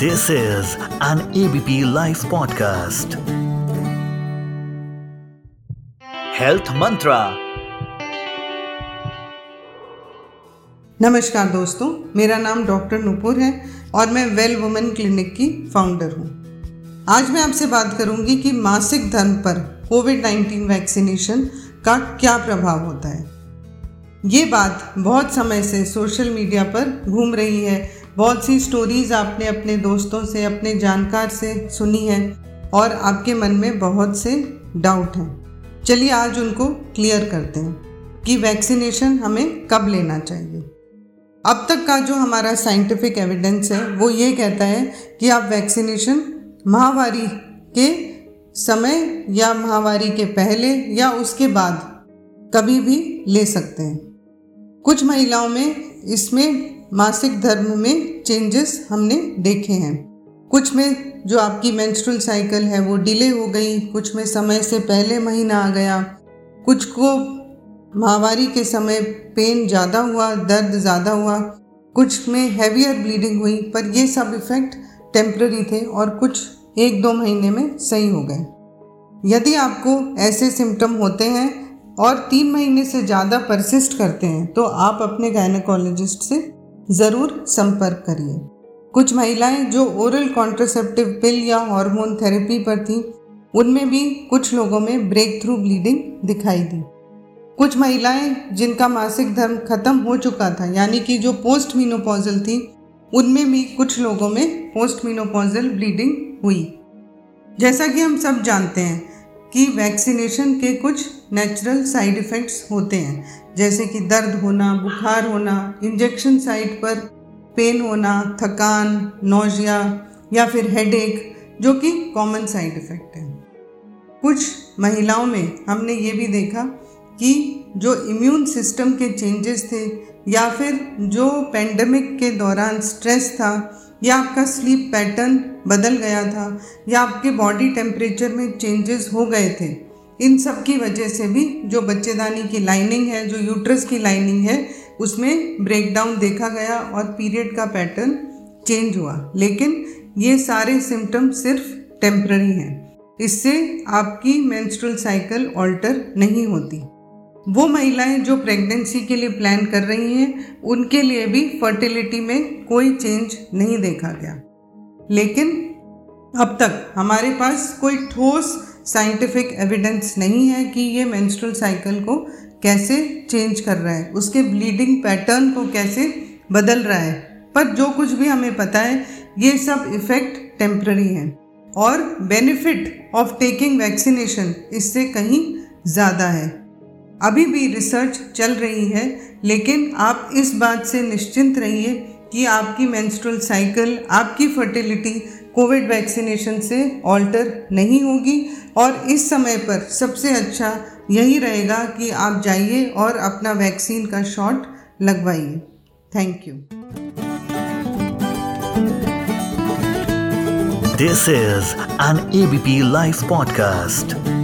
This is an ABP Life podcast. Health Mantra. नमस्कार दोस्तों, मेरा नाम डॉक्टर नुपुर है और मैं वेल वुमेन क्लिनिक की फाउंडर हूँ आज मैं आपसे बात करूँगी कि मासिक धर्म पर कोविड 19 वैक्सीनेशन का क्या प्रभाव होता है ये बात बहुत समय से सोशल मीडिया पर घूम रही है बहुत सी स्टोरीज आपने अपने दोस्तों से, अपने जानकार से सुनी है और आपके मन में बहुत से डाउट हैं। चलिए आज उनको क्लियर करते हैं कि वैक्सीनेशन हमें कब लेना चाहिए। अब तक का जो हमारा साइंटिफिक एविडेंस है, वो ये कहता है कि आप वैक्सीनेशन महामारी के समय या महामारी के पहले या उसके बाद कभी भी ले सकते हैं। कुछ महिलाओं में इसमें मासिक धर्म में चेंजेस हमने देखे हैं। कुछ में जो आपकी मेंस्ट्रुअल साइकिल है, वो डिले हो गई। कुछ में समय से पहले महीना आ गया। कुछ को महामारी के समय पेन ज़्यादा हुआ, दर्द ज़्यादा हुआ। कुछ में हैवियर ब्लीडिंग हुई, पर ये सब इफ़ेक्ट टेम्प्ररी थे और कुछ एक दो महीने में सही हो गए। यदि आपको ऐसे सिम्टम होते हैं और तीन महीने से ज़्यादा परसिस्ट करते हैं तो आप अपने गायनकोलॉजिस्ट से ज़रूर संपर्क करिए। कुछ महिलाएँ जो ओरल कॉन्ट्रासेप्टिव पिल या हार्मोन थेरेपी पर थी, उनमें भी कुछ लोगों में ब्रेक थ्रू ब्लीडिंग दिखाई दी। कुछ महिलाएँ जिनका मासिक धर्म खत्म हो चुका था, यानी कि जो पोस्ट मीनोपॉजल थी, उनमें भी कुछ लोगों में पोस्ट मीनोपॉजल ब्लीडिंग हुई। जैसा कि हम सब जानते हैं कि वैक्सीनेशन के कुछ नेचुरल साइड इफ़ेक्ट्स होते हैं, जैसे कि दर्द होना, बुखार होना इंजेक्शन साइट पर पेन होना, थकान नोजिया या फिर हेडेक जो कि कॉमन साइड इफ़ेक्ट है। कुछ महिलाओं में हमने ये भी देखा कि जो इम्यून सिस्टम के चेंजेस थे या फिर जो पेंडेमिक के दौरान स्ट्रेस था या आपका स्लीप पैटर्न बदल गया था, या आपके बॉडी टेम्परेचर में चेंजेस हो गए थे, इन सब की वजह से भी जो बच्चेदानी की लाइनिंग है, जो यूट्रस की लाइनिंग है, उसमें ब्रेकडाउन देखा गया और पीरियड का पैटर्न चेंज हुआ। लेकिन ये सारे सिम्टम सिर्फ़ टेम्प्ररी हैं। इससे आपकी मेंस्ट्रुअल साइकिल ऑल्टर नहीं होती। वो महिलाएँ जो प्रेगनेंसी के लिए प्लान कर रही हैं, उनके लिए भी फर्टिलिटी में कोई चेंज नहीं देखा गया। लेकिन अब तक हमारे पास कोई ठोस साइंटिफिक एविडेंस नहीं है कि ये मेंस्ट्रुअल साइकिल को कैसे चेंज कर रहा है, उसके ब्लीडिंग पैटर्न को कैसे बदल रहा है। पर जो कुछ भी हमें पता है, ये सब इफ़ेक्ट टेम्प्ररी है और बेनिफिट ऑफ़ टेकिंग वैक्सीनेशन इससे कहीं ज़्यादा है। अभी भी रिसर्च चल रही है, लेकिन आप इस बात से निश्चिंत रहिए कि आपकी मेंस्ट्रुअल साइकिल आपकी फर्टिलिटी कोविड वैक्सीनेशन से ऑल्टर नहीं होगी और इस समय पर सबसे अच्छा यही रहेगा कि आप जाइए और अपना वैक्सीन का shot लगवाइए। Thank you this is an ABP live podcast